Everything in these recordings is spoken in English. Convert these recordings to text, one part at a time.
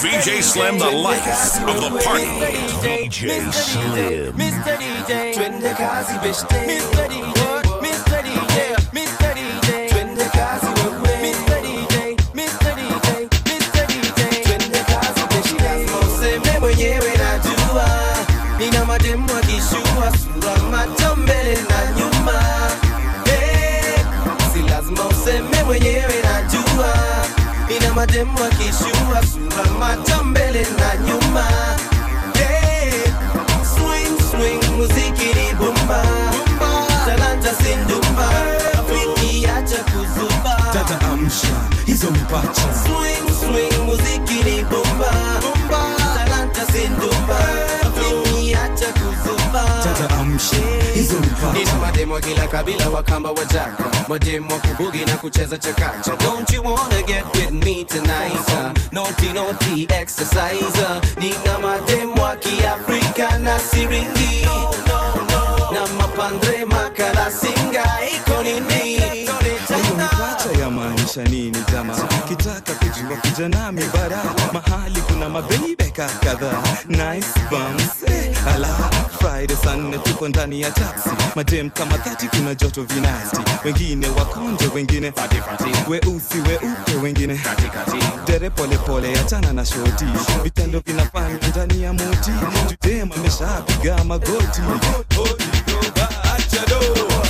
VJ Slim, the life of the party. DJ Slim. Mr. DJ, twende kazi beshte. Mr. DJ, Mr. DJ, Mr. DJ, twende kazi wewe. Mr. DJ, Mr. DJ, Mr. DJ, twende kazi beshte. Lazima mwenyewe najua, nina mademu akishua sura macho mbele na nyuma. Hey, si lazima useme mwenyewe najua, nina mademu akishua sura macho mbele na nyuma. Hey, swing swing muziki ni bomba. Talanta sindumba rafiki acha kuzuba dada amsha hizo mpacha swing swing muziki ni bomba mpacha mademo wa kila kabila wakamba wajaka mademo wa kubugi na kucheza chakacha. Don't you wanna get with me tonight uh, naughty naughty exercise uh, nina mademo wa kiafrika na siringi na mapandre makala singa iko nini hiyo mpacha ya nini jama? Kitaka kujua kuja bara mahali kuna mabeibeka kadhaa nice bums eh, ala. Friday tuko ndani ya taxi. Madem kama dhati kuna joto vinati, wengine wakonje wengine weusi weupe wengine dere polepole achana na shoti vitendo vinafanya ndani ya moti judem ameshapiga magoti.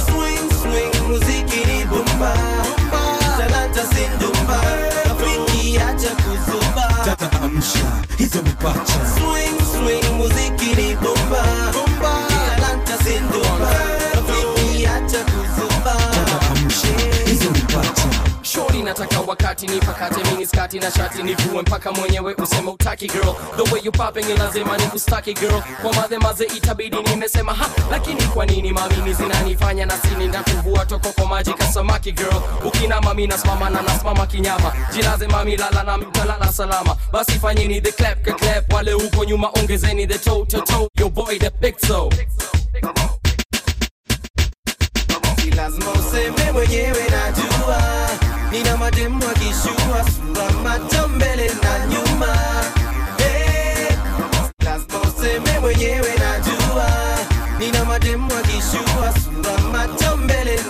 Swing swing muziki ni bomba sindumba rafiki acha kuzuba. Dada amsha hizo mipacha swing swing muziki ni nataka wakati nipakate mini skati na shati nivue mpaka mwenyewe useme utaki girl. The way you popping ni lazima ni kustaki girl. Kwa madhe maze itabidi nimesema ha. Lakini kwa nini mamini zinanifanya na sini ndakuvua toko kwa maji kasamaki girl? Ukina mami nasimama na nasimama kinyama. Jilaze mami lala na mtalala salama. Basi fanyeni the clap ka clap. Wale huko nyuma ongezeni the toe to toe. Your boy the big toe. Lazima useme mwenyewe najua nina mademu akishua sura macho mbele na nyuma hey, lazima useme mwenyewe najua nina mademu akishua sura macho mbele na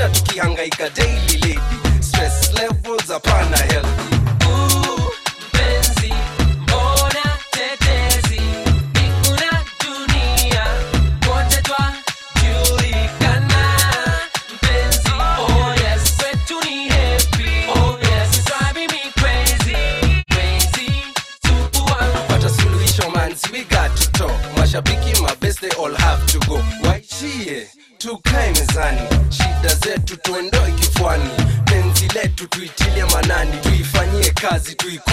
tutashinda tukihangaika daily lady kazi,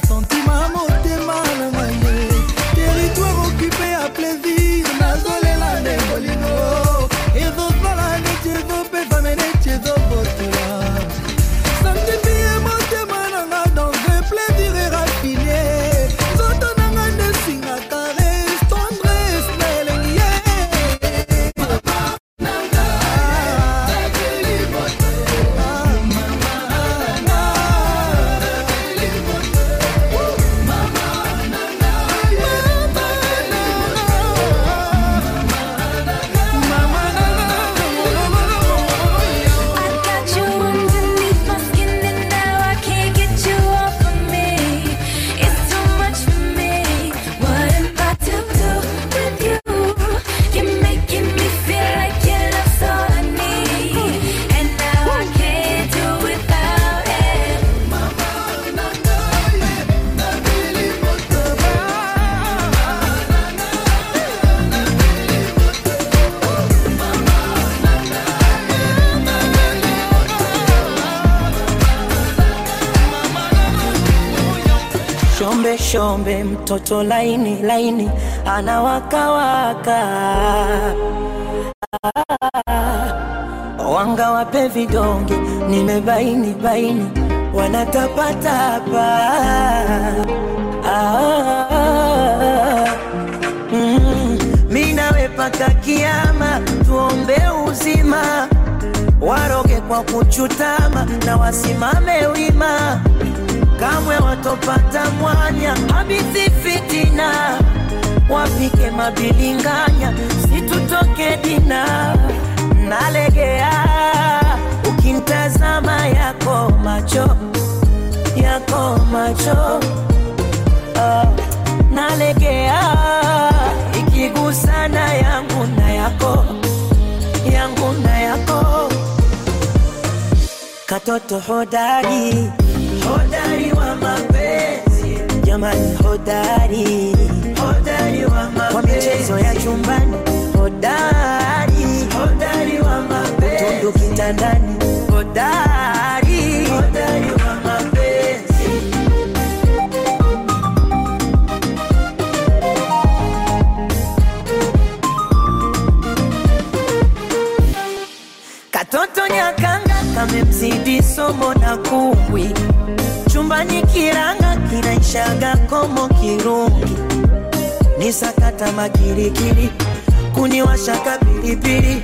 calzón mtoto laini laini, anawakawaka. Wanga wape vidonge, nimebaini baini, wanatapatapa. Ah, mi nawe kiama, tuombe uzima, waroge kwa kuchutama na wasimame wima kamwe watopata mwanya habithi fitina wapike mabilinganya situtoke dina. Nalegea ukintazama yako macho yako macho. Uh, nalegea ikigusana yangu na yako yangu na yako. Katoto hodari jamani hodari. Hodari wa mapenzi. Kwa michezo ya chumbani hodari. Hodari wa mapenzi. Utundu kitandani hodari kamemzidi somo na kumbwi chumbani kiranga kinaishaga komo kirungi. Ni sakata makirikiri kuniwashaka pilipili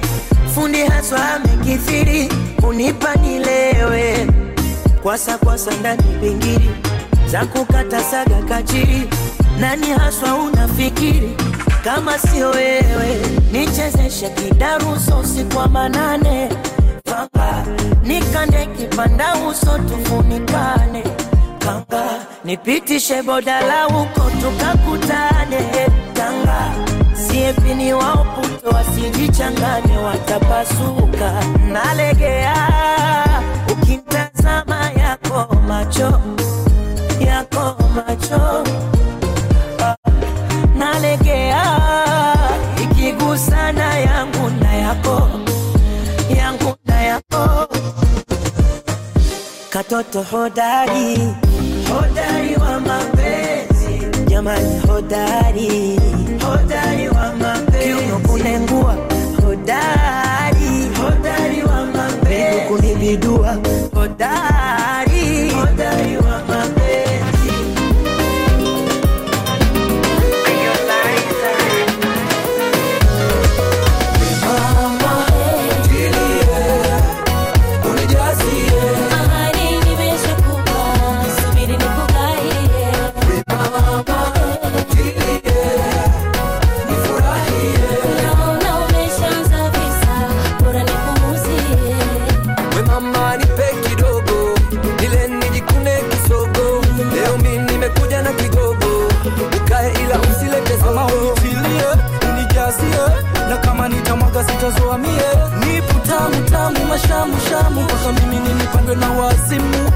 fundi haswa amekithiri kunipa nilewe. Kwasa kwasa ndani pingiri za kukata saga kachiri. Nani haswa unafikiri kama sio wewe? Nichezeshe kidaruso usiku wa manane papa nikande kipanda uso tufunikane. Kanga nipitishe bodala huko tukakutane. Kanga, siepini waoputo wasijichangane watapasuka. Nalegea ukimtazama yako macho katoto hodari. Hodari wa mapenzi. Jamani hodari. Hodari wa mapenzi. Kiuno kunengua. Hodari. Hodari wa mapenzi. Kunibidua. Hodari shamu mpaka mimi nilipandwe na wazimu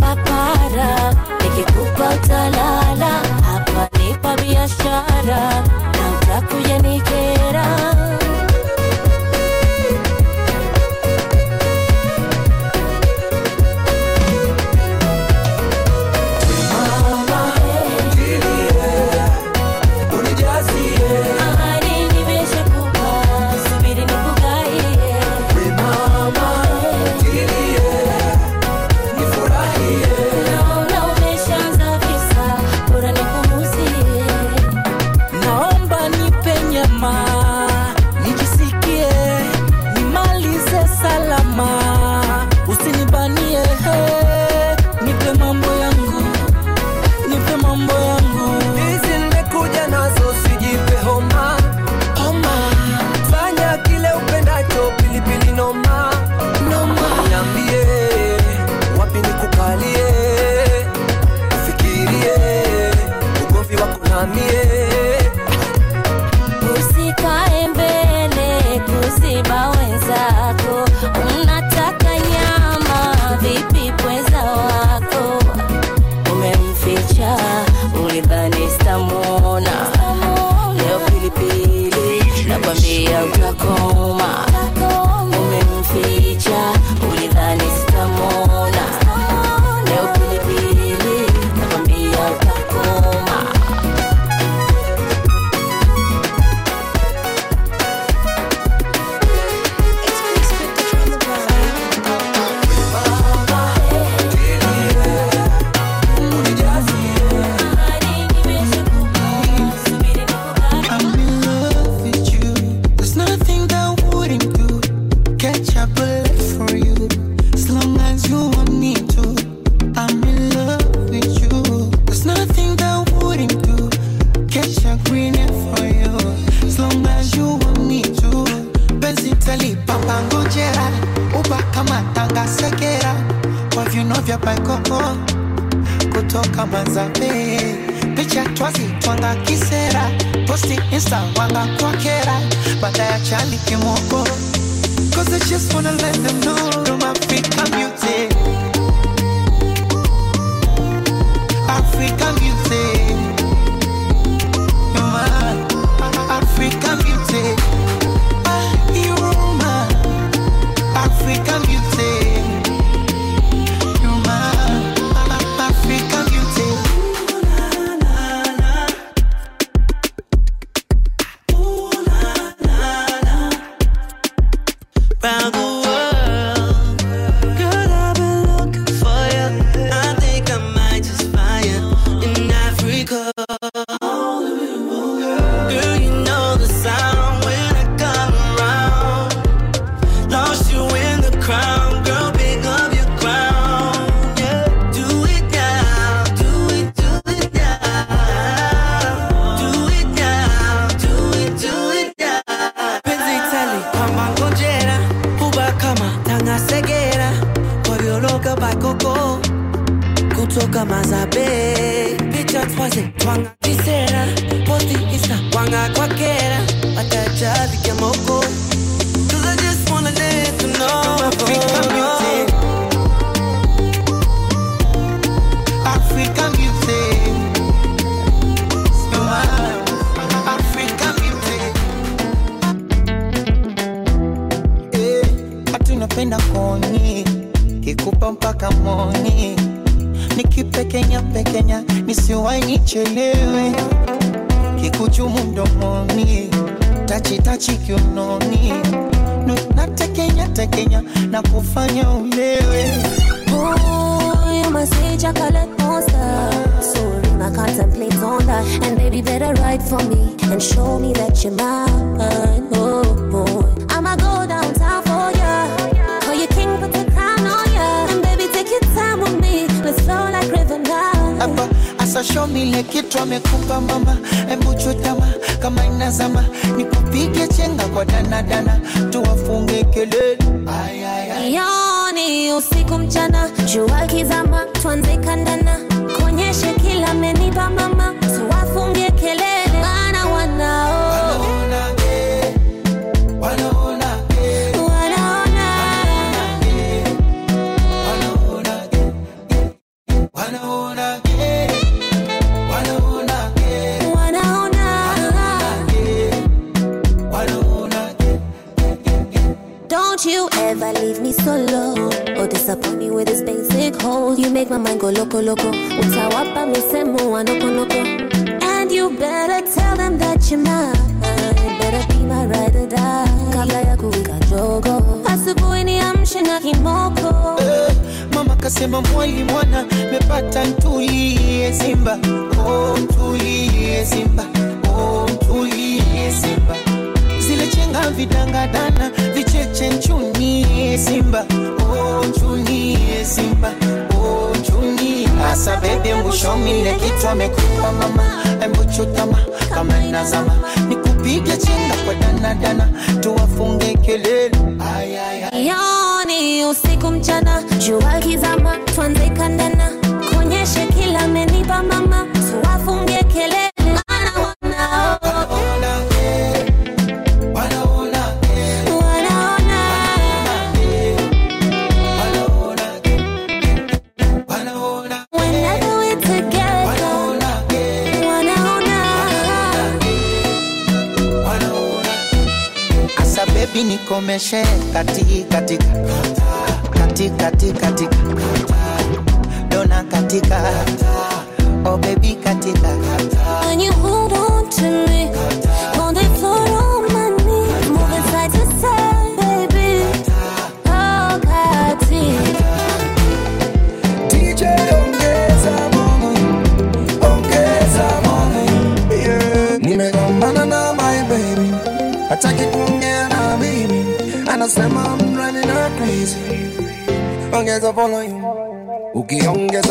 papara, nikikupa utalala, hapa nipa biashara na utakuja nikera. nimeshekatikati katikati katika dona katika. go follow you. Hooky young, yes,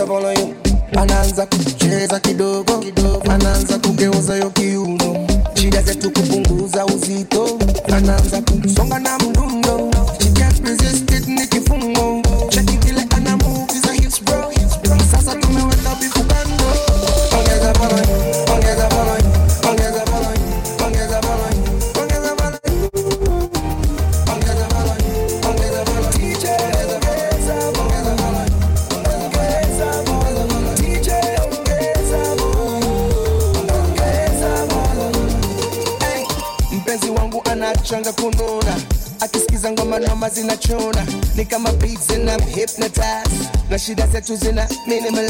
should I say in a minimal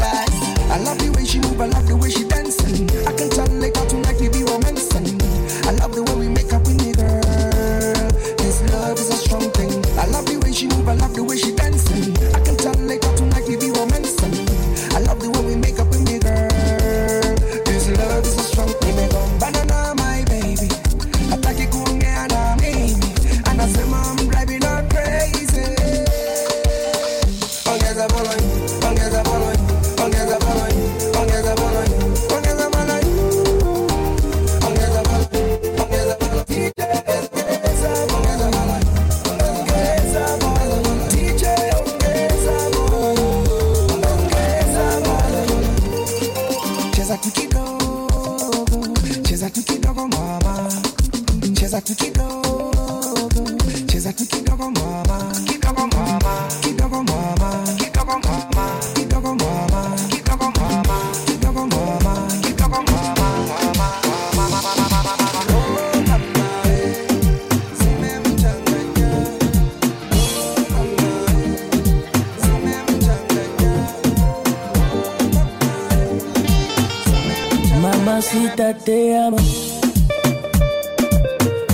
that day I'm a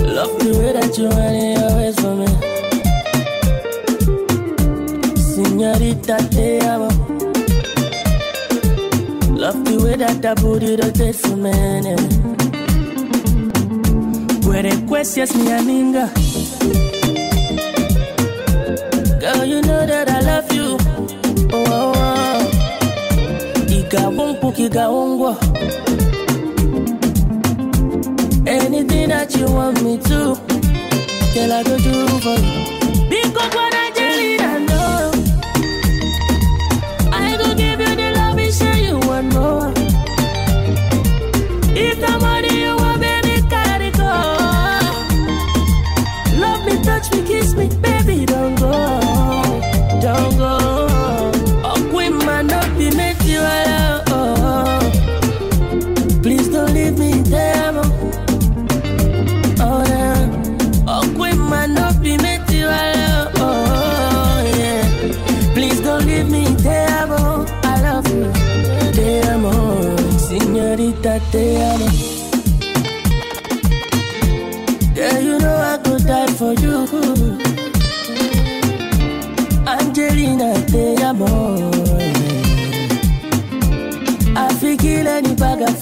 Love the way that you run it always for me. Senorita te amo Love the way that that booty rotates for me Puede cuestias mi amiga. Girl you know that I love you. Oh, oh, oh. Iga wongpo, iga wongwo anything that you want me to. Girl, I go do for you. Big up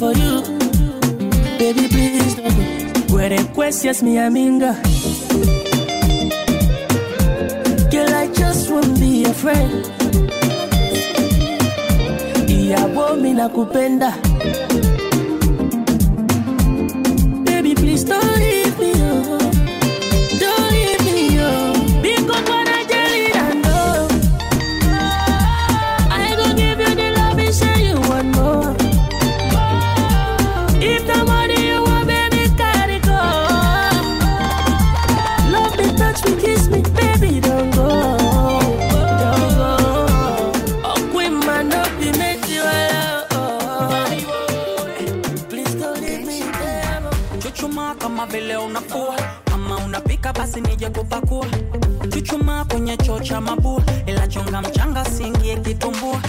for you. Baby, please don't go. Where the questions me, I'm inga. Girl, I just won't be afraid. Yeah, woman, I could. kwenye choo cha mabua, ila chonga mchanga singie kitumbua.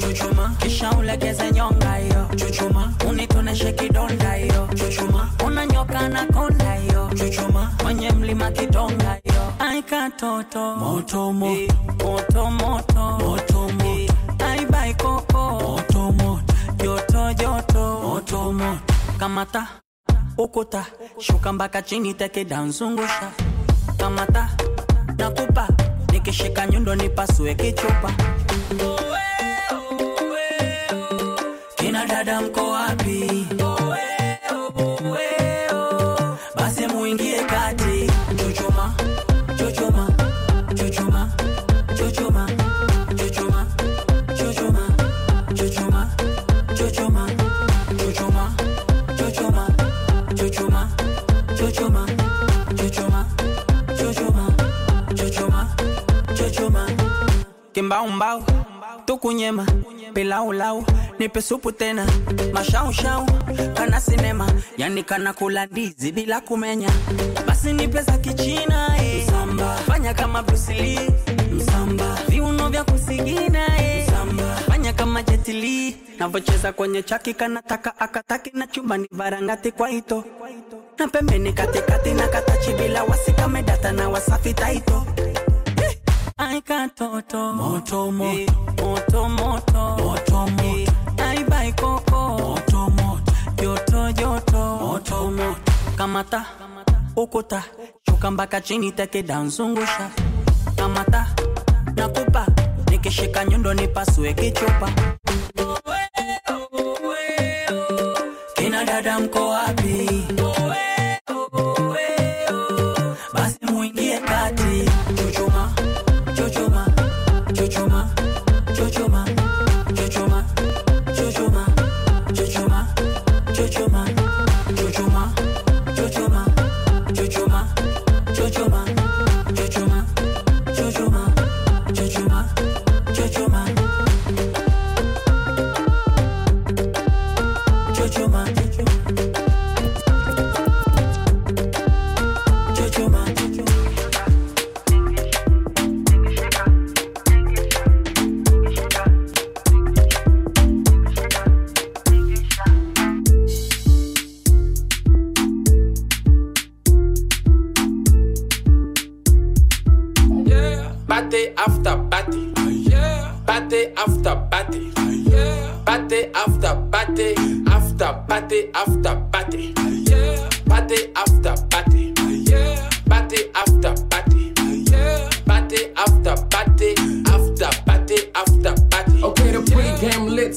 Chuchuma kisha ulegeze nyonga hiyo, chuchuma unitoneshe kidonda hiyo, chuchuma una nyoka na konda hiyo, chuchuma kwenye mlima hiyo. Koko. Kamata ukuta. Shuka chini, teke danzungusha, kamata nakupa. nikishika nyundo nipasue kichupa. Oh. Kina dada mko wapi? mbaumbau tukunyema pilaulau nipe supu tena. Mashaushau kana sinema. Yani kana kula ndizi bila kumenya. Basi nipe za kichina eh. Fanya kama brusili msamba. Viuno vya kusigina eh. Fanya kama jetili navocheza kwenye chaki kanataka akataki na chumbani varangati kwa ito. Na pembeni katikati na katachi bila wasikamedata na wasafi taito. Ai katoto moto moto. moto moto. Moto moto. Ai bai koko. Moto moto. Joto joto. Moto moto. Kamata. Ukuta shuka mpaka chini teke danzungusha kamata. Nakupa. Nikishika nyundo nipasue kichupa. Kina dada mko Party after party. Party after party. After party after party. Party after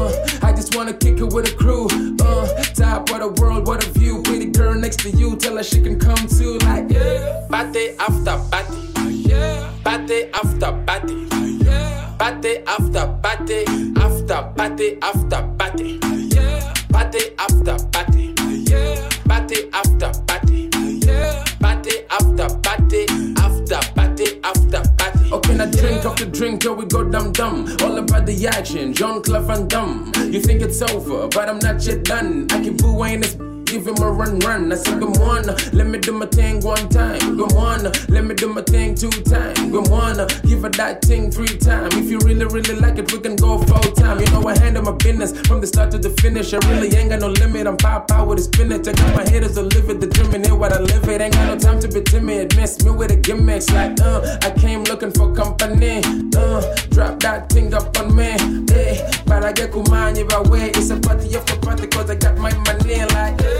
uh, I just wanna kick it with a crew. Uh, top of the world, what a view. Pretty girl next to you, tell her she can come too. Like, yeah. Bate after bate. Uh, yeah. Bate after bate. Uh, yeah. Bate after bate. After bate after bate. Uh, yeah. Bate after bate. Uh, yeah. Bate after bate. Uh, yeah. Bate after bate. Uh, yeah. Bate after bate now drink after drink till we go dum dum. All about the action, Jean-Claude Van Damme. You think it's over, but I'm not yet done. I keep booing this. Give him a run, run. I said, Come on, let me do my thing one time. Come on, let me do my thing two times. Come on, give her that thing three times. If you really, really like it, we can go full time. You know, I handle my business from the start to the finish. I really ain't got no limit. I'm pop out with a spinach. I got my haters to live it, determine what I live it. Ain't got no time to be timid. Mess me with the gimmicks like, uh, I came looking for company. Uh, drop that thing up on me. Hey, but I get kumani by way. It's a party after party, cause I got my money like, party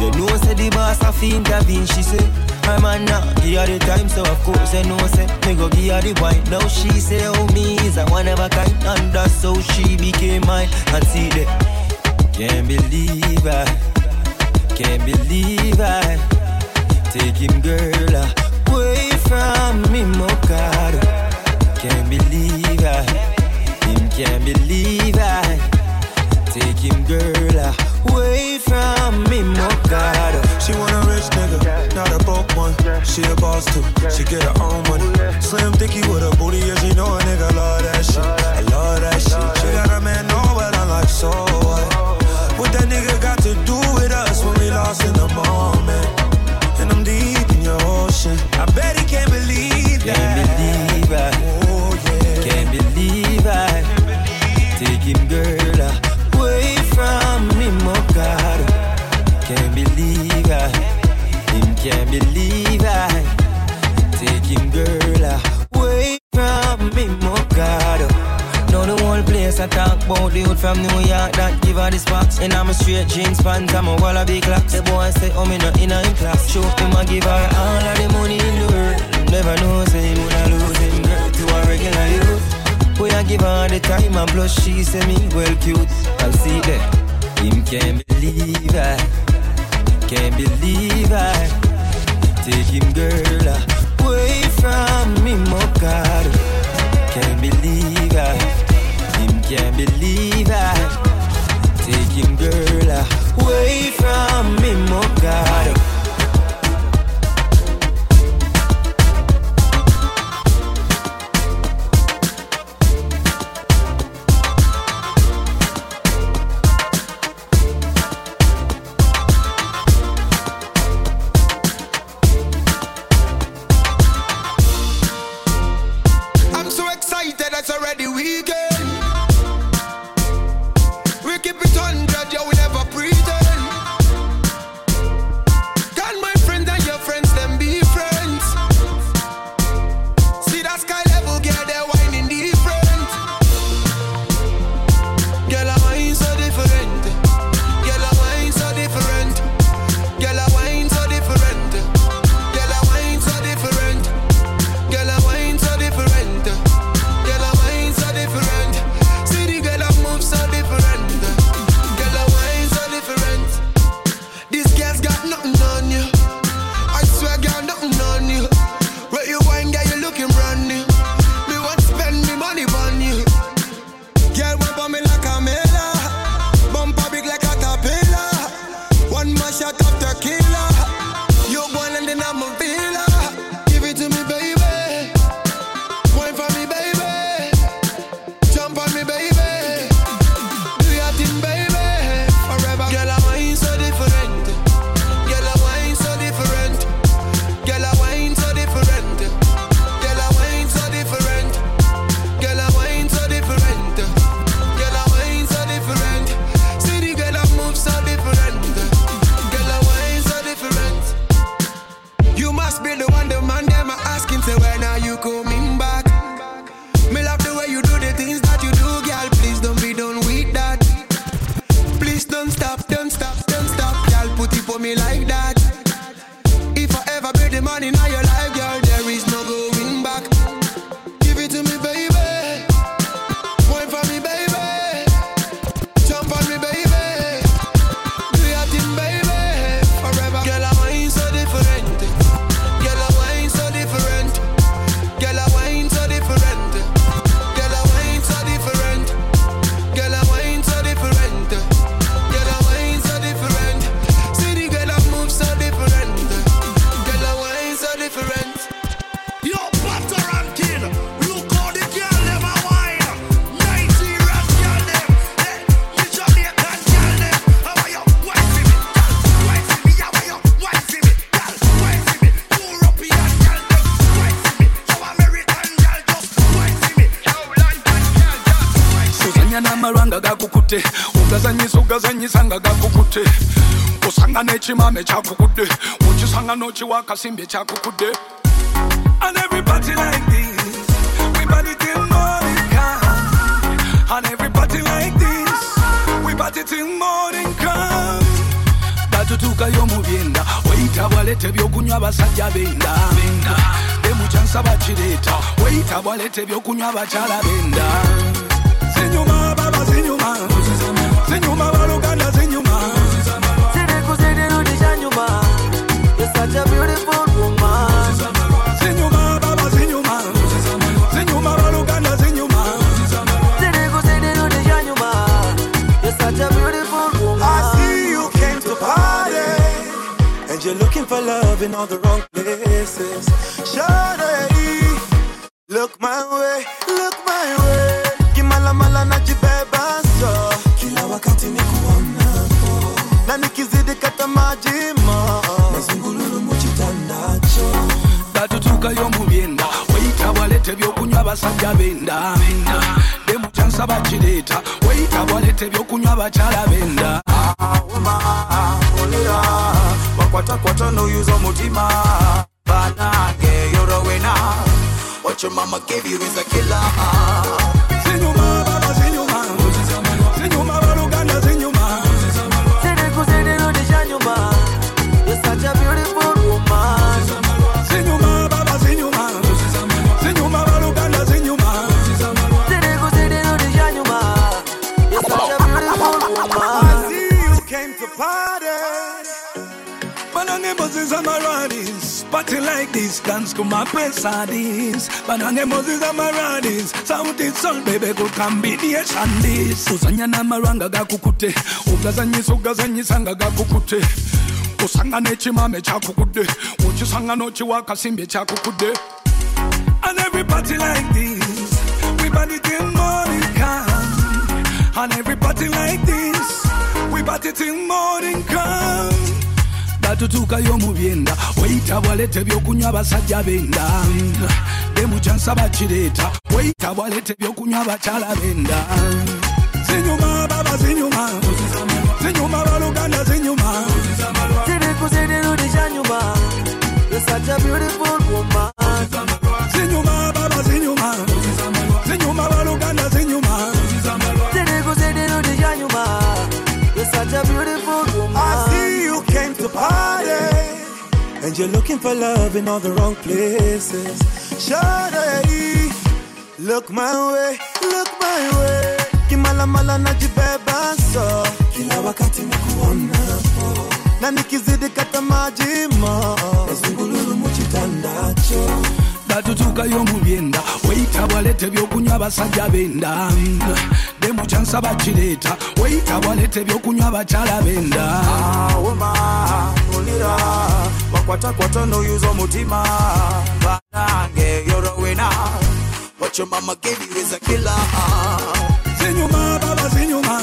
You know, say the boss a fiend, intervene, she say. I'm a now, give her the time, so of course I know, say, me go give her the wine. Now she say, oh, me is a one of a kind, and that's how she became mine. And see that, can't believe I, can't believe I, take him girl away from me, Mokado. Can't believe I, him can't believe I, him girl uh, away from me, Mokado. Uh. She want a rich nigga, not a broke one. She a boss too, she get her own money. Slim thicky with a booty, yeah, she know a nigga love that shit. I love that shit. She got a man, no, but I'm like, so what? What that nigga got to do with us when we lost in the moment? And I'm deep in your ocean. I bet he can't believe that. believe I taking girl away from me, more God. Now the whole place I talk about the hood from New York that give her the box. And I'm a straight jeans pants, I'm a wallaby clocks. The boy say, oh, me not in him class. Show him I give her all of the money in the world. Never know, say him would I lose him girl to a regular youth. boy I give her the time and blush, she say me well cute. I'll see that. Him can't believe I, can't believe I take him girl away from me, God. Can't believe I, him can't believe I take him girl away from me, oh osanga n'ekimame kyakukudde okisanga n'okiwa akasimbi ekyakukudde And everybody like this. We party till morning come. And everybody like this. We party till morning come. Batutuukayo mu byenda weyita bwaleta ebyokunywa abasajja benda demukyansa bakireeta weyita bwaleta ebyokunywa abakyala benda zinyuma baba zinyuma. Zinyuma baluganda zinyuma zinyuma baba zinyuma. Zinyuma baluganda zinyuma. I see you came to party, and you're looking for love in all the wrong places. Shawty, look my demukyansa bakireeta. Weyita bwaleta ebyokunywa abakyala benda. Olera, wakwatakwata noyuza omutima. Banange you're a winner what your mama gave you is a killer party like this, dance to my pesadis. Banane Moses Amaradis, sauti sol baby good combination this. Uzanya na maranga gakukute, ugazanyisa ugazanyisa nga gakukute. Usangane chimame chakukude, uchisangano chiwa kasimbe chakukude. And every party like this, we party till morning come. And every party like this, we party till morning come. Batutuukayo mu byenda. Weyita bwalete ebyokunywa basajja benda. Demukyansa bakireeta weyita bwalete ebyokunywa bakyala benda. Zinyuma baba zinyuma. Zinyuma baluganda zinyuma. You're such a beautiful woman. zinyuma baba zinyuma. Zinyuma baluganda zinyuma. You're such a beautiful to party, and you're looking for love in all the wrong places. Shawty, look my way, look my way. Kimala mala najibeba so, kila wakati nikuonapo, na nikizidi kata maji mo, nazungululu muchitandacho. Batutuukayo mu byenda. Weyita bwalete ebyokunywa basajja benda. Demukyansa bakireeta. Weyita bwalete ebyokunywa bakyala benda. Woma, ulira, wakwatakwata noyuza omutima. Banange you're a winner what your mama gave you is a killer. Zinyuma baba zinyuma.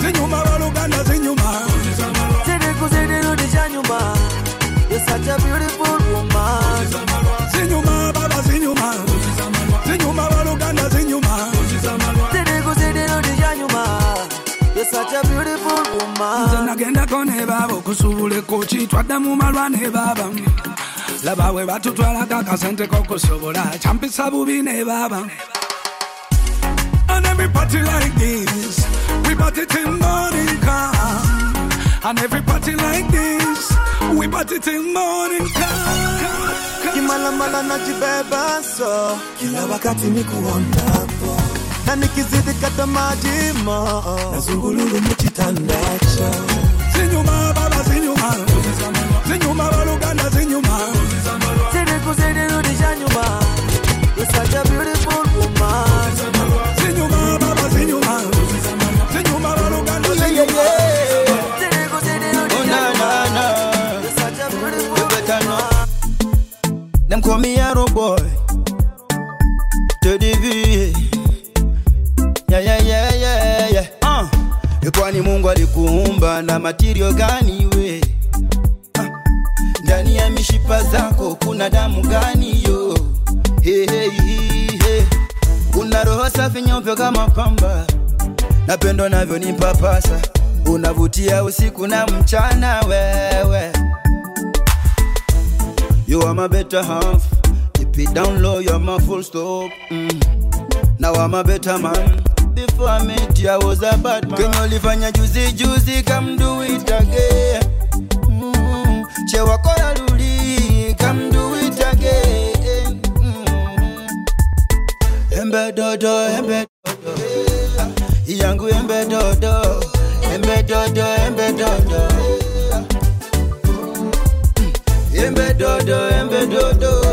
Zinyuma baluganda zinyuma. You're such a beautiful such a beautiful woman. nze nagendako ne baaba okusuubula ekkoki twadda mu malwa ne baaba laba bwe batutwalako akasente k'okusobola kyampisa bubi ne baaba And every party like this, we party till morning come. And every party like this, we party till morning come. Kimala mala najibeba so, kila wakati nikuonapo, na nikizidi kata maji mo, nazungululu muchitandacho. Zinyuma baba zinyuma, zinyuma baluganda zinyuma. You're such a beautiful woman. Zinyuma baba zinyuma, zinyuma baluganda zinyuma. Oh, na, na, na. Na matirio gani we? Uh. Ndani ya mishipa zako kuna damu gani yo? Hey, hey, hey. Una roho safi nyeupe kama pamba, napendo navyo nipapasa, unavutia usiku na mchana wewe. You are my better half. Keep it down low, you're my full stop. Mm. Now I'm a better man. Before I met you, I was a bad man. Kenye ulifanya juzi juzi, come do it again. Mm. Che wako rudi, come do it again. Mm. Embe dodo, embe dodo. Yangu embe dodo. Embe dodo, embe dodo. Embe dodo, embe dodo.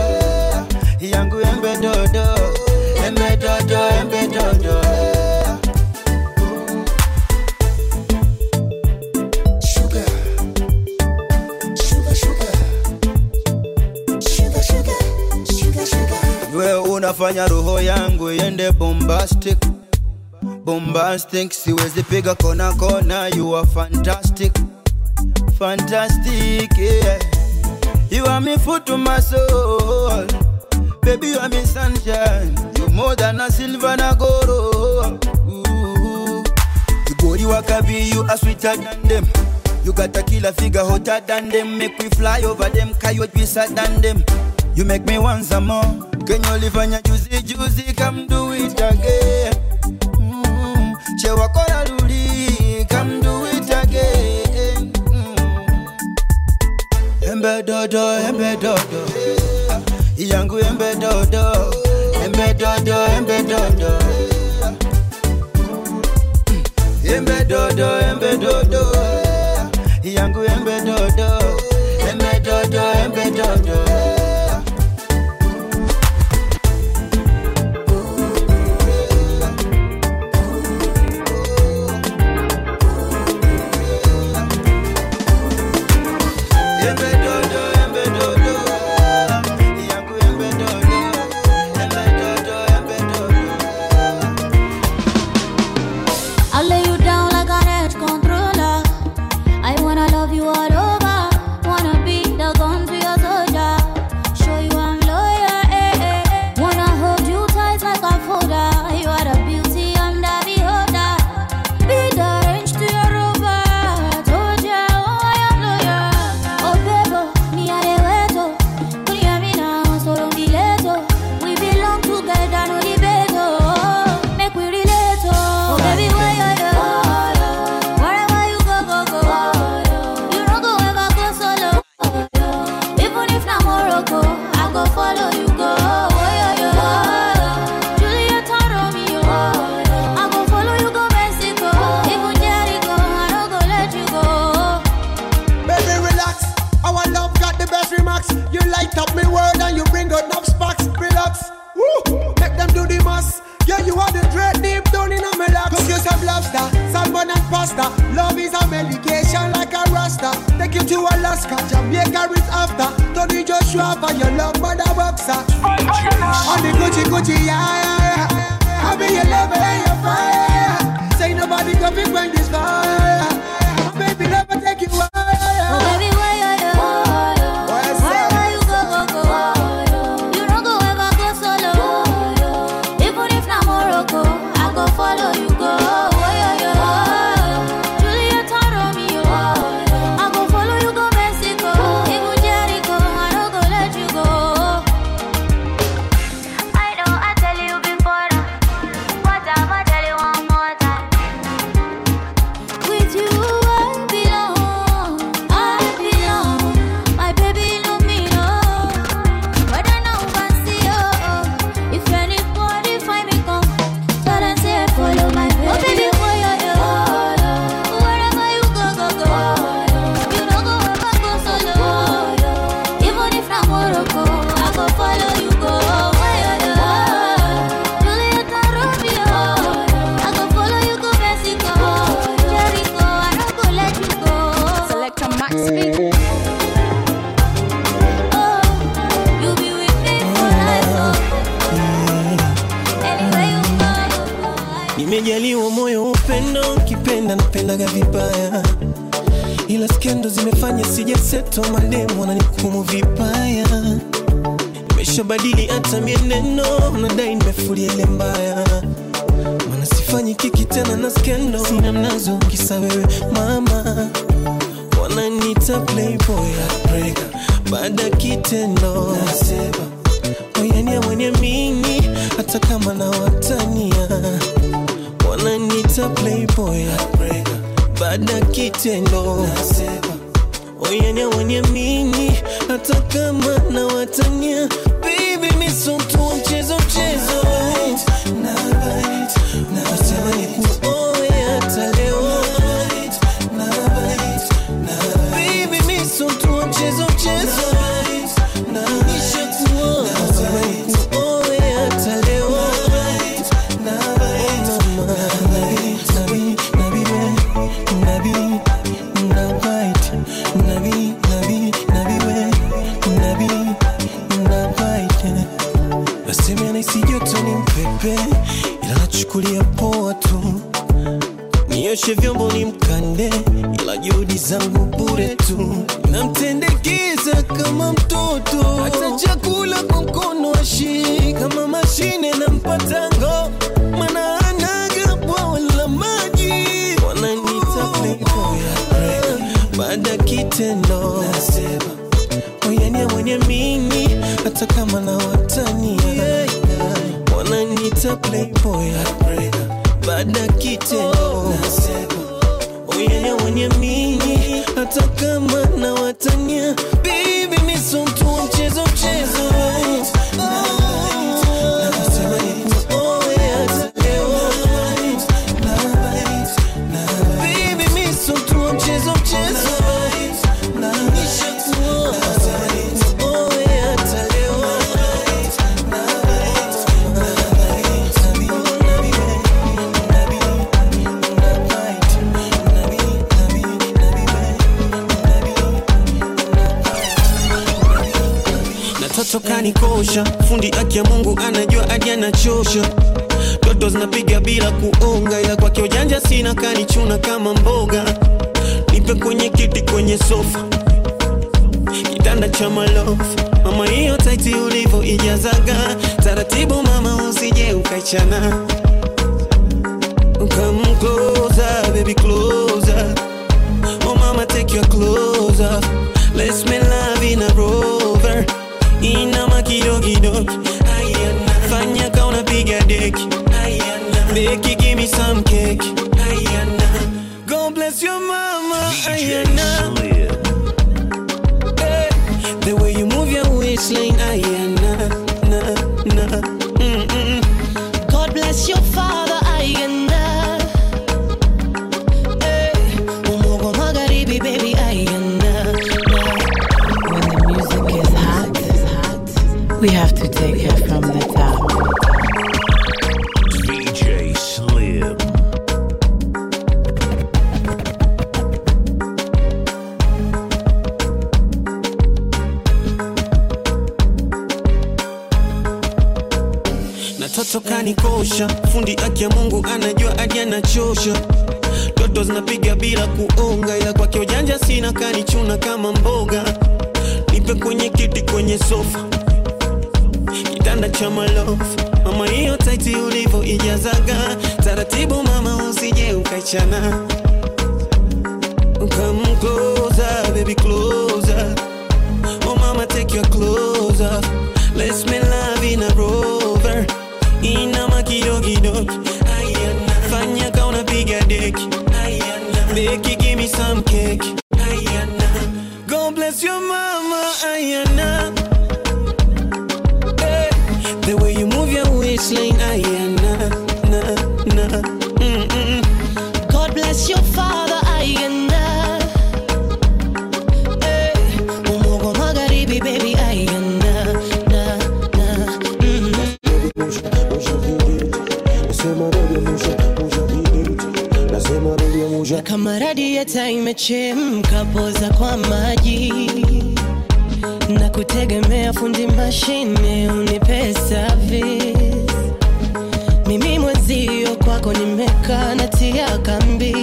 We roho yangu iende bombastic. Bombastic siwezi piga kona kona you are fantastic. Fantastic yeah. you are me food to my soul. Baby you are me sunshine. You more than a silver na goro you body wakabi you are sweeter than them. You got a killer figure hotter than them. Make we fly over them coyote beside than them you make me want some more. Kenya ulifanya juzi juzi come do it again. Mm. che wakora rudi come do it again. Mm. embe dodo embe dodo. Yangu embe dodo. Embe dodo hata mwalimu wananihukumu vibaya, nimeshabadili hata mienendo, nadai nimefulia ile mbaya, mana sifanyi kiki tena na skendo, sina mnazo. Kisa wewe mama, wananiita playboy heartbreaker baada kitendo, nasema wayania mwenye mimi hata kama na watania wananiita playboy heartbreaker baada kitendo, nasema wayanya wanye hata kama na watania ananikosha, fundi akia Mungu anajua hadi anachosha. Toto zinapiga bila kuonga, ila kwake ujanja sina, kanichuna kama mboga. Nipe kwenye kiti, kwenye sofa, kitanda cha malofu. Mama, hiyo taiti ulivo ijazaga taratibu, mama usije ukaichana, come closer baby closer, oh mama take your closer, let's make up. Fanya gonna be a dick. Becky, give me some cake. God bless your mama. Ayana. Hey, the way you move your waistline, Ayana. We have to take it from the top. DJ Slim. Na toto kanikosha, fundi aki Mungu anajua adi anachosha ndoto zinapiga bila kuonga, ila kwake ujanja sina, kanichuna kama mboga, nipe kwenye kiti, kwenye sofa kitanda cha malofu. Mama, hiyo taiti ulivyo ijazaga taratibu mama, usije ukaichana Come closer, baby closer. Oh mama, take Kwa maji na kutegemea fundi mashine. Mimi kwako nimekaa kambi.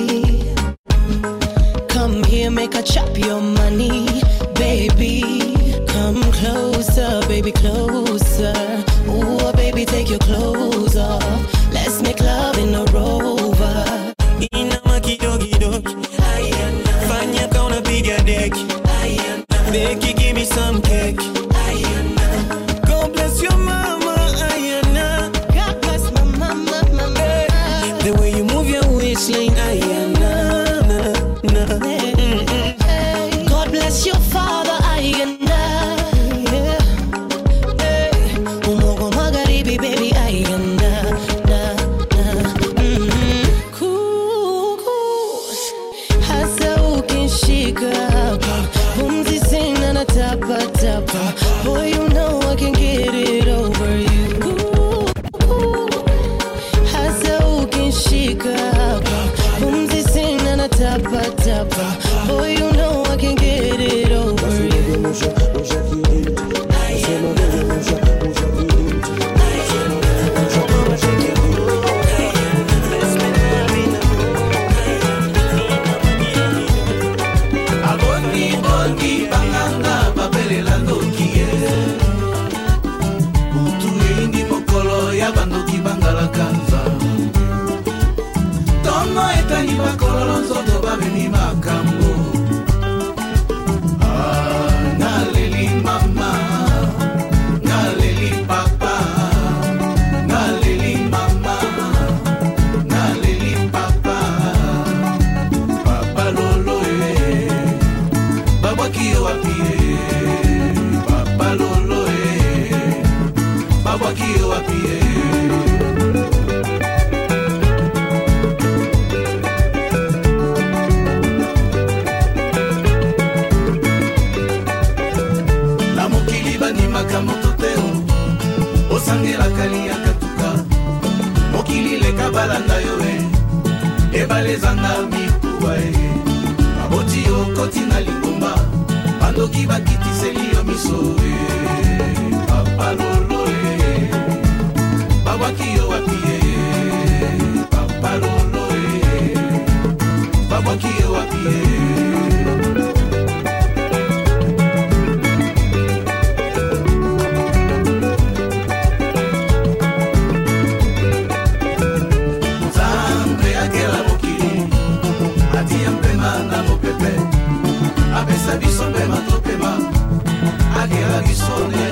Come here, make a chop your money, baby. Come closer, baby, closer. Ooh, baby, take your clothes soleil.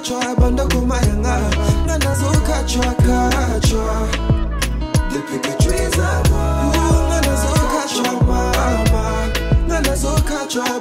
kachwa banda kumayanga. Ngana zo kachwa kachwa lipika chweza ngana zo kachwa mama kachwa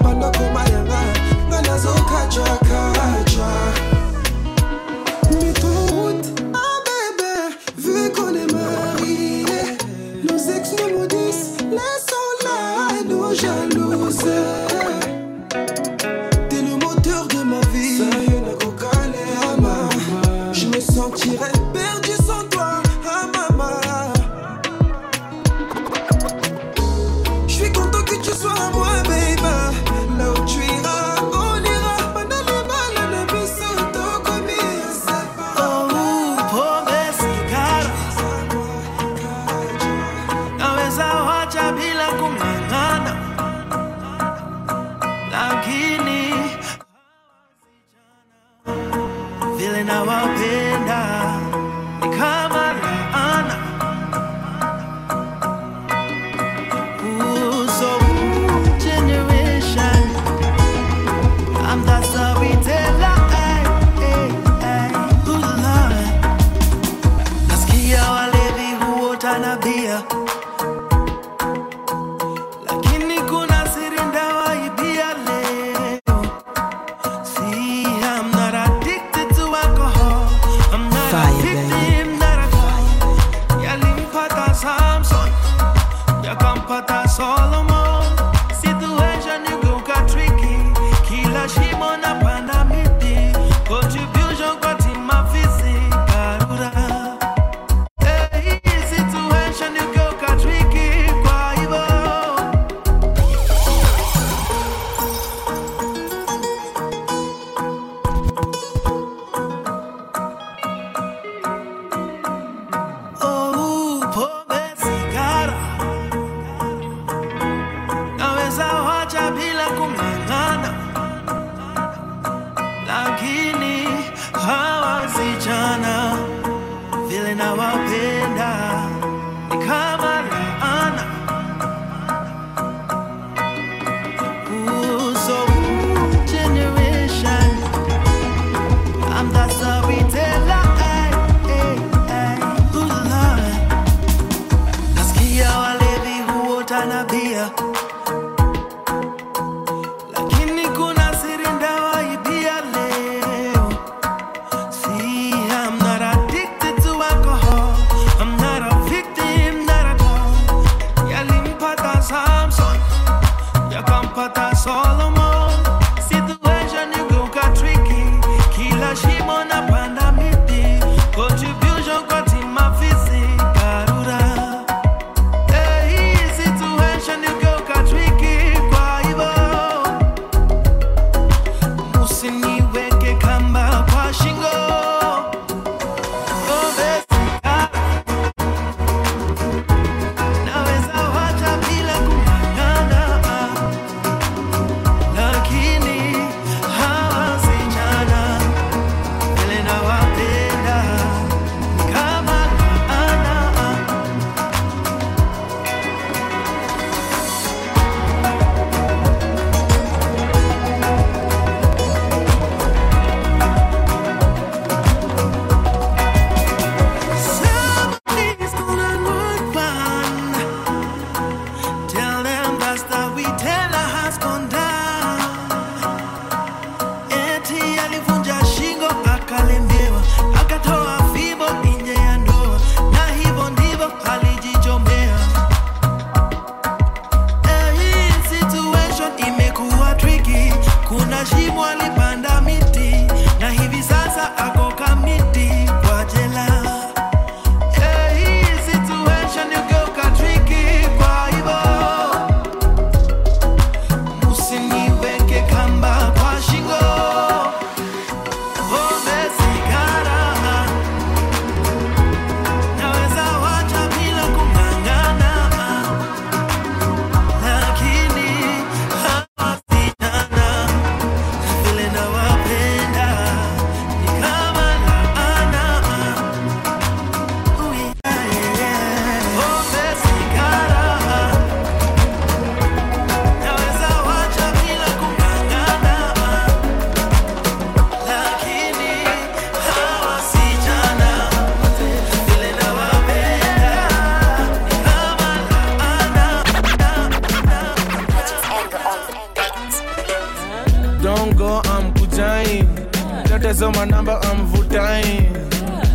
Tatazama namba, I'm vutain.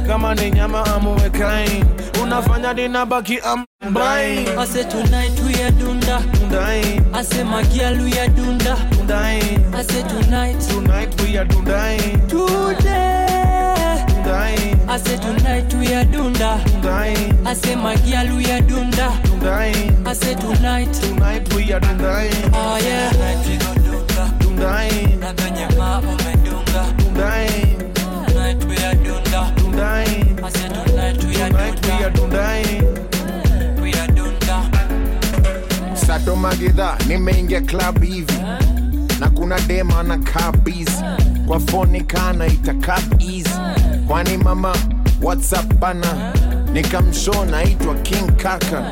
Kama ni nyama, I'm wekain. Unafanya ninabaki, I'm buying. I say tonight we are dunda. Dundain. I say my girl we are dunda. Dundain. I say tonight. Tonight we are dundain. Today. I say tonight we are dunda. Dundain. I say my girl we are dunda. Dundain. I say tonight. Tonight we are dundain. Oh ah, yeah. Tonight we go dunga. Dundain. Magedha nimeingia club hivi. Na kuna dema na kabizi kwa foni kana itakap kwani mama whatsapp bana? Nikamsho naitwa king kaka.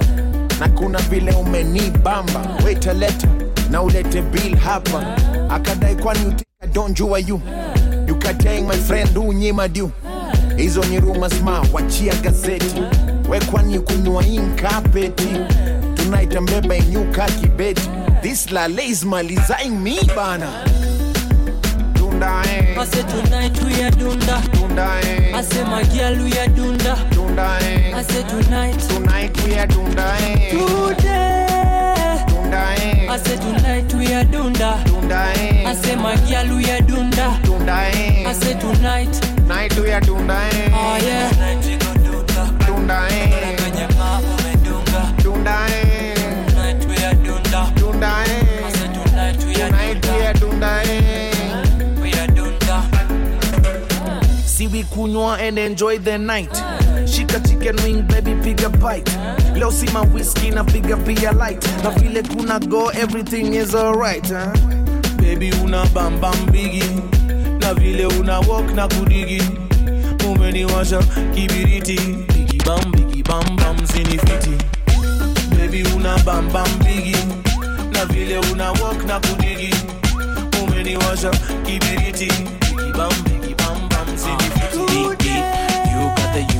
Na kuna vile umenibamba. Wetaleta na ulete bill hapa. Akadai kwani utika donjua you you kateng my friend unyima du hizo ni rumors ma wachia gazeti we kwani kunywa inkapeti tonight mbeba inyuka kibeti this lale is malizaing me bana Dundae, I say tonight we are dunda. dundae, I say my girl we are dunda. dundae. I say tonight. Tonight we are dundae, Today. I say tonight we are dunda. dunda eh. I say my girl we are dunda. dundae. Eh. I say tonight. Night we are dundae, eh. Oh yeah. Tonight we go dunda. Dundae, We kunywa and enjoy the night. Shika chicken wing baby piga bite. Leo si whiskey na piga pia light. Na vile kuna go everything is alright. Huh? Baby una bam bam bigi. Na vile una walk na kudigi. Umeniwasha kibiriti. Bigi bam bigi bam bam sinifiti. Baby una bam bam bigi. Na vile una walk na kudigi. Umeniwasha kibiriti. Bigi bam bigi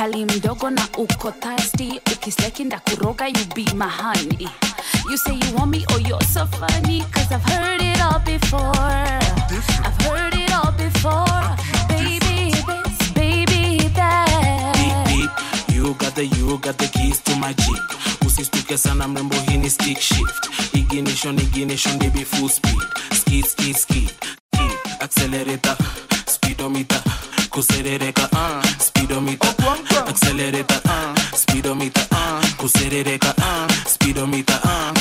chali mdogo na uko thirsty. Ukisleki ndakuroga you be my honey. You say you want me oh you're so funny cause i've heard it all before. I've heard it all before. Baby this baby that. Beep, beep. You got the you got the keys to my jeep usistuke sana mrembo hii ni stick shift. Ignition ignition baby full speed. Skid skid skid accelerator speedometer kuserereka uh, speedometer accelerator uh, speedometer uh, kuserereka uh, speedometer uh.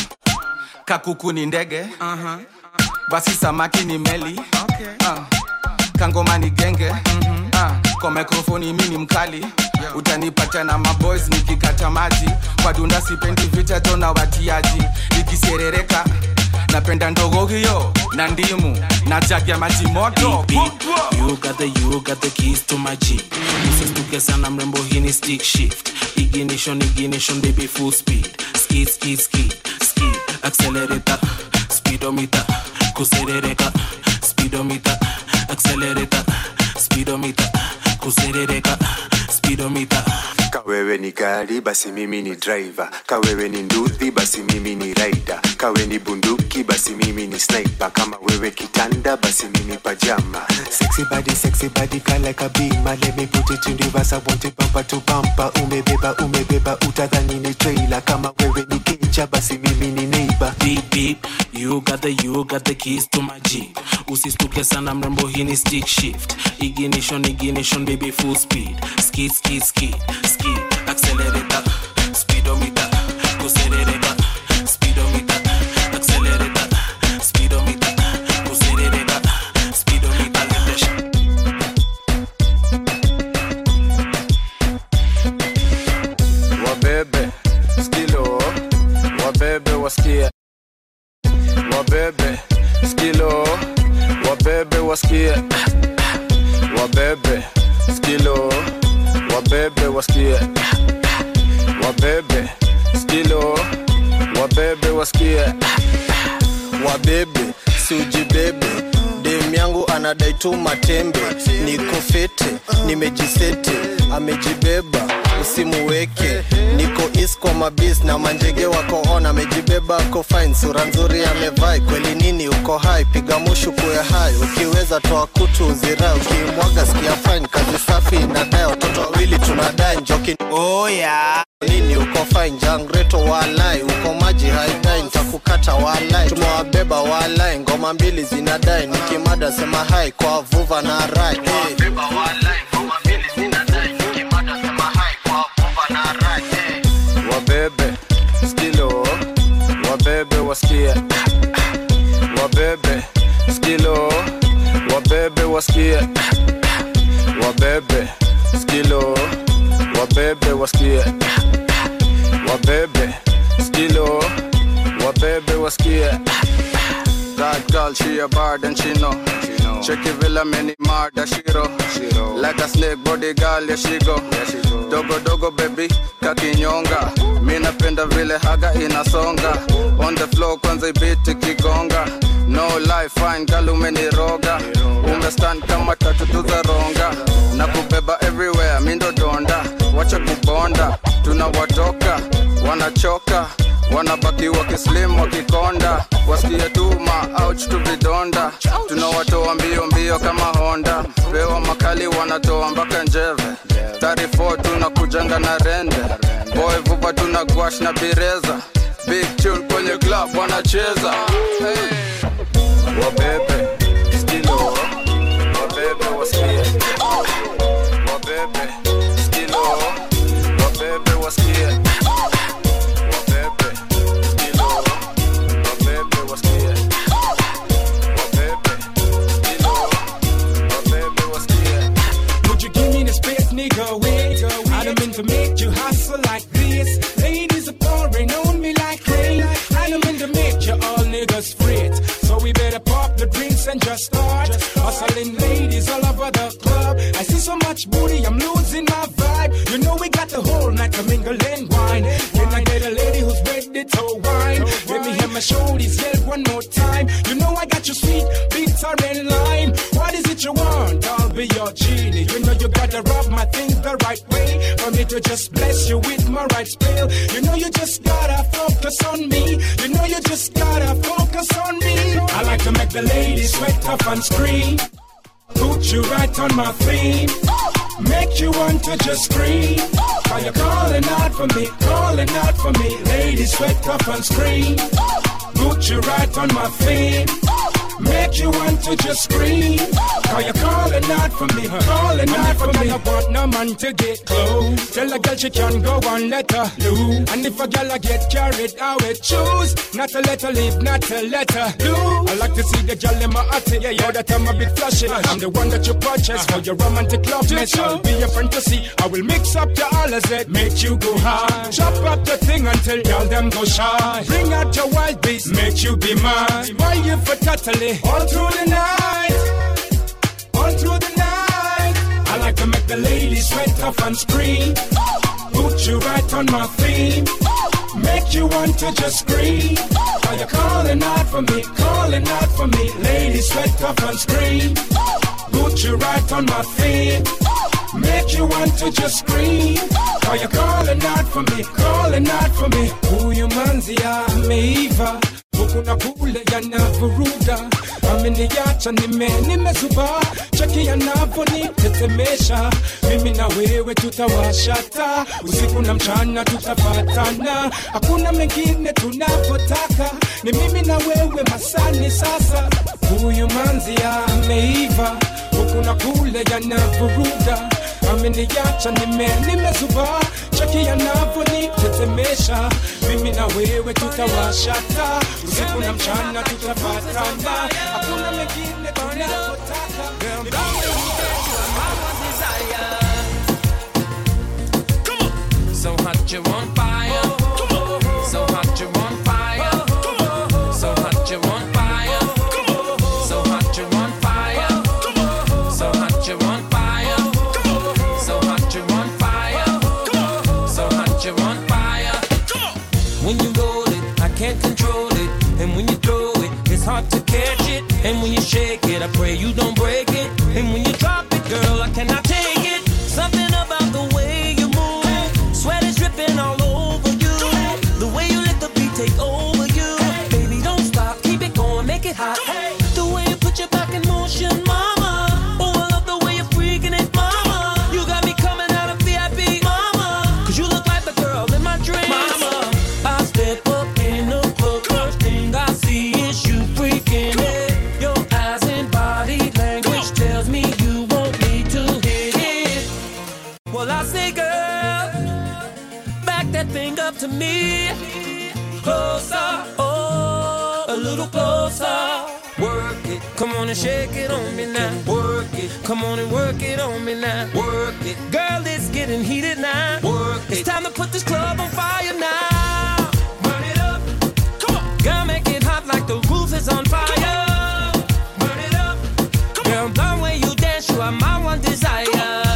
kakuku ni ndege uh-huh. basi samaki ni meli okay. uh. kangoma ni genge mm-hmm. uh. kwa mikrofoni mi ni mkali yeah. utanipata na maboys nikikata maji kwa dunda sipendi vita tona watiaji ikiserereka napenda ndogo hiyo na ndimu na jagi ya maji moto. You got the you got the keys to my jeep usistuke sana mrembo hii ni stick shift. Ignition ignition baby full speed. Skid skid skid skid accelerator. Speedometer kuserereka. Speedometer accelerator. Speedometer kuserereka. Speedometer kawewe ni gari basi mimi ni driver. Kawewe ni nduthi basi mimi ni rider. Kawe ni bunduki basi mimi ni sniper. Kama wewe kitanda basi mimi pajama. Sexy body sexy body fly like let me put it in reverse. I want it bumper to bumper. Umebeba umebeba utadhani ni trailer. Kama wewe ni kecha basi mimi ni neighbor. Beep beep. You got the you got the keys to my jeep usistuke sana mrembo hii ni stick shift. Ignition ignition baby full speed. Skid skid skid skid accelerator speedometer kuserereka speedometer accelerator speedometer kuserereka speedometer wabebe skilo wabebe wasikie wabebe skilo wabebe wasikie wabebe skilo wabebe wasikie. Wabebe skilo. Wabebe wasikie. Wabebe siujibebe dem yangu anadai tu matembe. Niko fete nimejisete. Amejibeba usimuweke niko is mabis na manjege wako on. Amejibeba ako fine. Sura nzuri amevai. Kweli nini uko hai? Piga mushu kuya hai. Ukiweza toa kutu uzirai. Ukimwaga sikia fine. Kazi safi watoto tunadai njoki oh yeah. nini uko fine? Jangreto walai uko maji haidai nitakukata walai tumewabeba walai. Ngoma mbili zinadai nikimada sema hai kwa vuva na rai. Hey. wabebe skilo. Wabebe wasikie. Wabebe skilo. Wabebe wasikie. Wabebe skilo wabebe wasikie wabebe skilo wabebe wasikie That girl, she a bad and she know. Check it villa many marda shiro. Like a snake body girl, yeah she go. Dogo dogo baby, kakinyonga. Mi napenda vile haga inasonga. On the floor kwanza ibiti kigonga. No life fine girl umeniroga. Umestand kama tatu tu za ronga. Na kubeba everywhere, mi ndo donda. Wacha kubonda, tunawatoka, wanachoka wanabaki wakislim wakikonda. Wasikie tuma auch tu tunawatoa mbio mbio kama honda. Pewa makali wanatoa mpaka njeve. 34 tunakujanga na rende. Boy vupa tuna gwash na bireza. Big tune kwenye club wanacheza. Hey. wabebe stilo wabebe wasikie and just start hustling ladies all over the club. I see so much booty, I'm losing my vibe. You know we got the whole night to mingle and wine. Can I get a lady who's ready to wine? Let me hear my shoulders yell one more time. Genie. You know you gotta rub my things the right way for me to just bless you with my right spell. You know you just gotta focus on me. You know you just gotta focus on me. I like to make the ladies sweat up and scream. Put you right on my theme. Make you want to just scream. Are you calling out for me? Calling out for me. Ladies, sweat up and scream. Put you right on my theme. Make you want to just scream. Are you calling out for me? Calling out for me. I want no man to get close. Tell a girl she can go and let her loose. And if a girl I get carried, I will choose. Not to let her leave, not to let her lose. I like to see the girl in my attic. Yeah, yeah, that I'm a bit flashy. Uh-huh. I'm the one that you purchase for your romantic love mess. I'll be your fantasy. I will mix up your all as it make you go high. Chop up the thing until y'all them go shy. Bring out your wild beast, make you be mine. Why you for all through the night, all through the night. I like to make the ladies sweat off and scream. Put you right on my theme. Make you want to just scream. Are you calling out for me? Calling out for me. Ladies sweat off and scream. Put you right on my theme. Make you want to just scream. Are you calling out for me? Calling out for me. Huyu manzi ameiva huku na kule yanavuruga, ameniacha nime nimezuba, cheki yanavonitetemesha, mimi na wewe tutawashata, usiku na mchana tutafatana, hakuna mengine tunapotaka, ni mimi na wewe masani sasa. Huyu manzi ameiva, huku na kule yanavuruga, ameniacha nime nimezuba, cheki yanavonitetemesha, mimi na wewe tutawashata, usiku na mchana tutafatana, hakuna mengine na So hot you on fire. And when you shake it, I pray you don't break it. And when you me. Closer, oh, a little closer. Work it, come on and shake it on me now. Work it, come on and work it on me now. Work it, girl, it's getting heated now. Work it, it's time to put this club on fire now. Burn it up, come on, girl, make it hot like the roof is on fire. Burn it up, come on, girl, the way you dance, you are my one desire.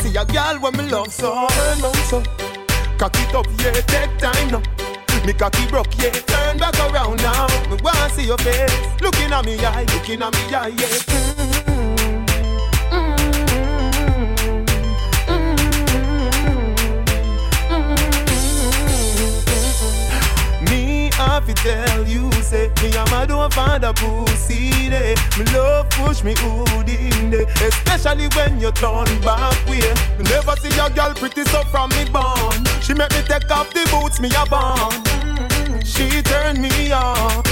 See a gal when me love so. Turn on so, cock it up yeah, take time now. Me cocky broke yeah, turn back around now. Me wanna see your face, looking at me eye, looking at me eye yeah. Me have to tell you, say me a mad over the pussy day. Me love push me hood in day, especially when you turn back way. Never see a girl pretty so from me born. She make me take off the boots me a born. She turn me on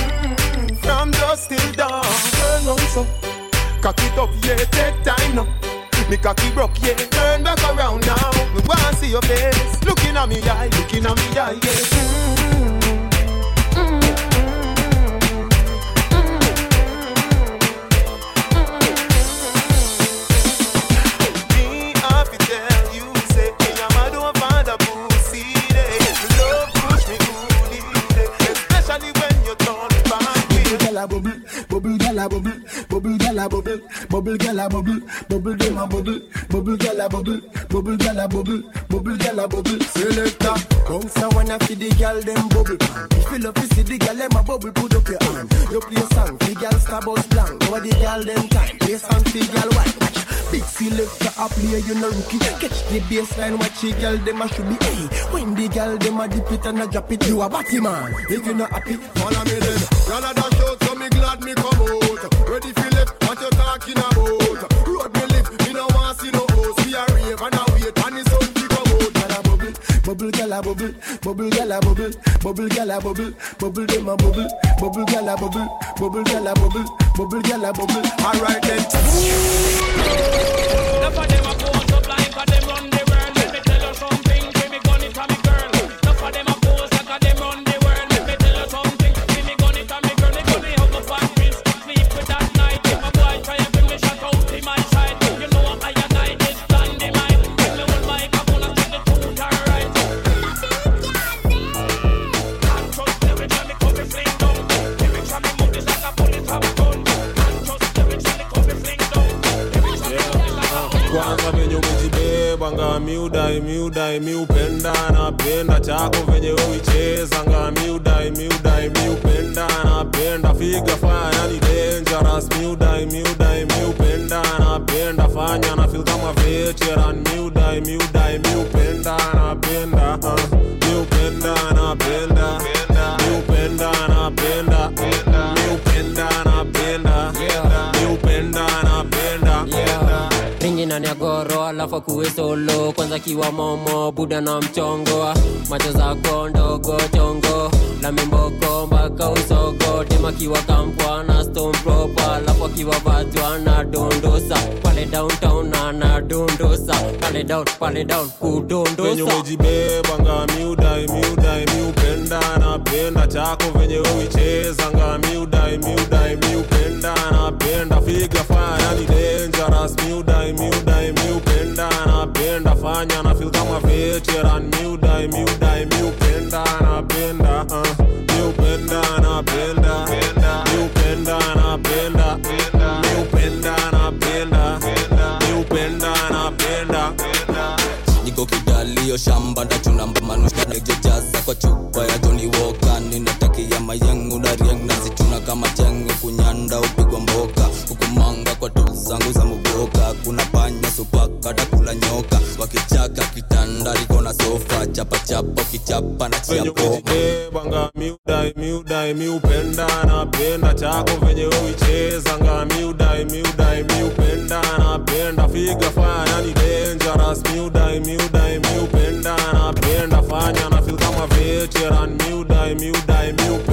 from dusk till dawn. Turn on so, cock it up yeah, take time now. Me cocky broke yeah, turn back around now. Me wanna see your face, looking at me eye, looking at me eye yeah. Bubble, bubble gala bubble, bubble dem a bubble, bubble gala bubble, bubble gala bubble, bubble gala bubble. Selector, come so wanna feed the gal dem bubble. If you love to see the gal dem a bubble, put up your hand. You play song, the gal star bus blank. Over the gal dem time, play song, the gal white. Big selector a play, you no rookie. Catch the baseline, watch the gal dem a should be. Hey, when the gal dem a dip it and a drop it, you a batty man. If you not happy, follow me then. Gal a dash out, so me glad me come out. Gala bubble, bubble gala bubble, bubble gala bubble, bubble dem a bubble, bubble gala bubble, bubble gala bubble, bubble gala bubble. Alright then. Enough of them a pose up like miudai miudai miupenda napenda chako venye uichezanga miudai miudai miupenda napenda figa faya yani dangerous. Miudai miudai miupenda napenda fanya na feel kama veteran. Miudai miudai miupenda napenda uh, miupenda napenda miupenda napenda miupenda goro alafu akuwe solo. Kwanza kiwa momo buda na mchongo. Macho zako ndogo chongo. La mimboko mpaka usogo. Tema kiwa kampwa na stone alafu akiwa vatwa na dondosa. Pale downtown na na dondosa. Pale down pale down venye kudondosa umejibebanga miudai miudai miupenda napenda chako venye uichezanga miudai miudai miupenda napenda figa fire ni dangerous miudai miudai napenda fanya na feel kama veteran miudai miudai miupenda napenda uh, miupenda napenda miupenda napenda miupenda napenda miupenda napenda niko kidalio shamba ndachuna manushanejejaza kwa chupa ya joni woka ninatakia mayangu na riang nazituna kama chengu kunyanda upigwa mboka. Kukumanga kwa tu za muboka chapachapa kichapa na venye chiapo umejibebanga miudai miudai miupenda napenda chako. Venye uichezanga miudai miudai miupenda napenda. Figa faya yani dangerous miudai miudai miupenda napenda. Fanya na feel kama veteran miudai miudai miupenda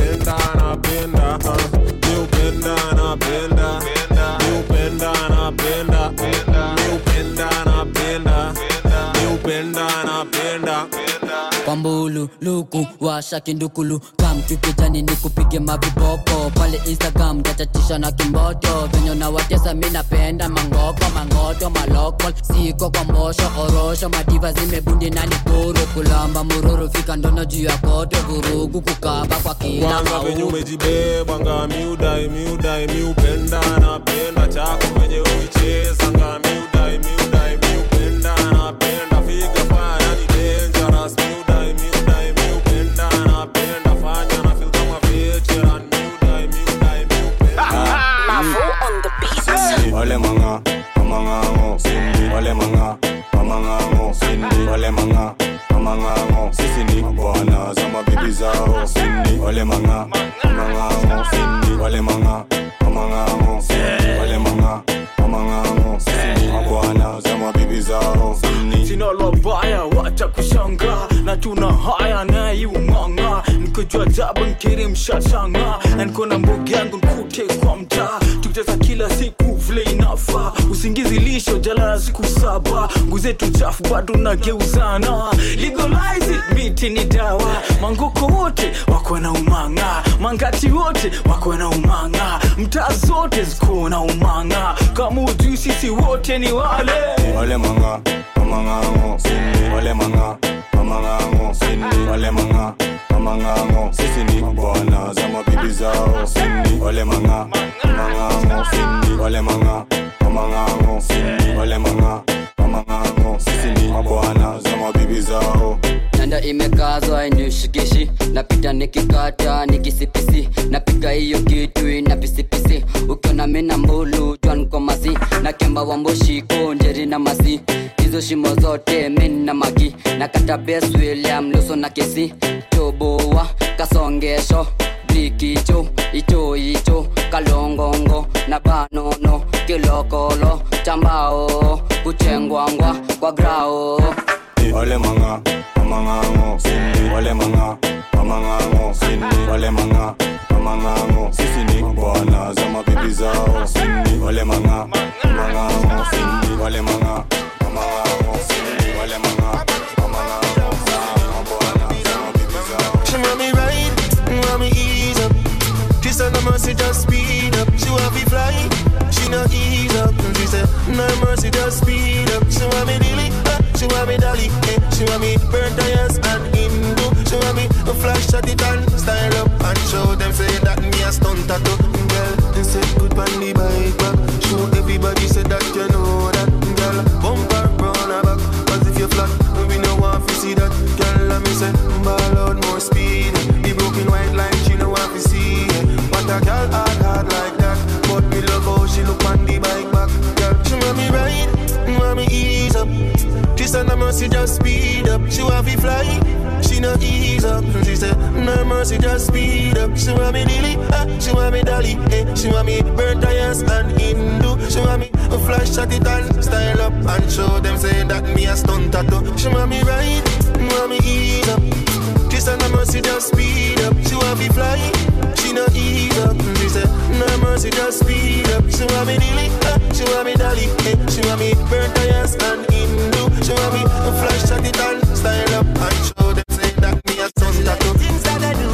miupenda napenda miupenda napenda kwambulu lulu luku washa kindukulu. Kamtupijani ni kupige mavipopo pale instagram tatatisha na kimboto. Venye na watesa mi napenda mangoko mangoto maloko. Siko kwa mbosho orosho madiva zimebundi na nikuru kulamba mururu fika ndono juu ya koto. Vurugu kukaba kwa kila venye mauru. umejibeba nga miudai miudai miupenda napenda chako venye uicheza. Nga miudai miudai Ole manga, mamangango, sindi. Ole manga, mamangango, sindi. Ole manga, mamangango, sisi ni bwana za mabibi zao, sindi. Ole manga, mamangango, sindi. Ole manga, mamangango, sindi. Ole manga, mamangango, sisi ni bwana za mabibi zao, sindi. sina lobaya wacha kushanga na tuna haya naiumanga nikojua jaba nkiri mshashanga na niko na mbogi yangu nkute kwa mtaa tukicheza kila siku vile inafa usingizi lisho jalala siku saba. Nguzetu chafu bado nageuzana miti ni dawa. Mangoko wote wako na umanga. Mangati wote wako na umanga. Mtaa zote ziko na umanga. Kama ujui sisi wote ni wale. Wale manga, mamangango. Ole manga, mamangango, sindi. Manga, mamangango, sisi ni bwana za mabibi zao, sindi. Ole manga, mamangango, sindi. Ole manga, mamangango, sindi. Ole manga, mamangango, sisi ni bwana za mabibi zao. nanda imekazwa inishikishi. Napita nikikata nikisipisi. Napiga hiyo kitu ina pisipisi ukiona mina mbulu jwan kwa masi na kemba wa mboshiko njeri na masi hizo shimo zote min na magi na kata bes william luso na kesi toboa kasongesho blikicho icho icho kalongongo na banono kilokolo chambao kuchengwangwa kwa grao Ole manga, mamangango, sindi. Ole manga, mamangango, sindi. Ole manga, mamangango, sisi ni bwana za mabibi zao. Ole manga, mamangango, sindi. Ole manga, mercy, just speed up. She want me fly, she not ease up. She said no mercy, just speed up. She want me dilly, uh, she want me dolly, eh. She want me burn tires and Hindu. She want me a flash at it and style up and show them say that me a stunt tattoo. Girl, they say good on the bike ease up. She said, no mercy, just speed up. She want me fly, she no ease up. She said, no mercy, just speed up. She want me dilly, ah, she want me dolly, eh. She want me burn tires and Hindu. She want me a flash at it and style up and show them say that me a stunt tattoo. She want me ride, want me ease up. She said, no mercy, just speed up. She want me fly, no ease up. She said, no mercy, just speed up. She want me dilly, ah, she want me dolly, eh. She want me burn tires and Hindu. She want me a flash at it and style up and show them say that me a stunt tattoo. Things that I do,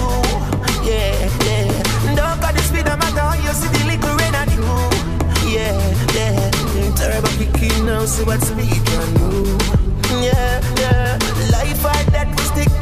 yeah, yeah. Don't got the speed of my dog, you see the little rain I do, yeah, yeah. Turbo kicking now, see what speed can do, yeah, yeah. Life or death, we stick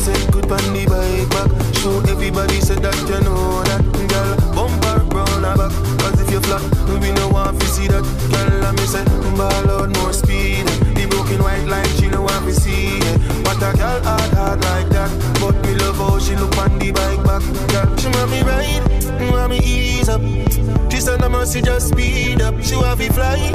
Say good on the bike back, show everybody said that you know that, girl. Bumper brown her back, cause if you flat, we be no want to see that, girl. Let me say, ball out more speed. The broken white line, she no want to see. But a girl hard, hard like that, but me love how she look on the bike back, girl. She want me ride, want me ease up. She said, no mercy, just speed up. She want me fly,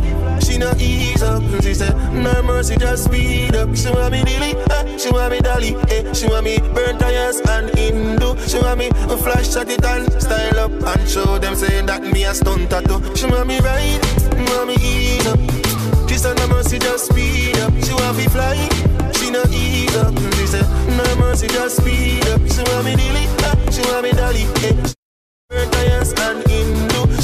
she no ease up. She said, no mercy, just speed up. She want me dilly, ah, she want me dolly, eh. She want me burn tires and Hindu. She want me a flash at it and style up and show them say that me a stunt tattoo. She want me ride, want me ease up. She said, no mercy, just speed up. She want me fly, she no ease up. She said, no mercy, just speed up. She want me dilly, ah, she want me dolly, eh. Burn tires and Hindu.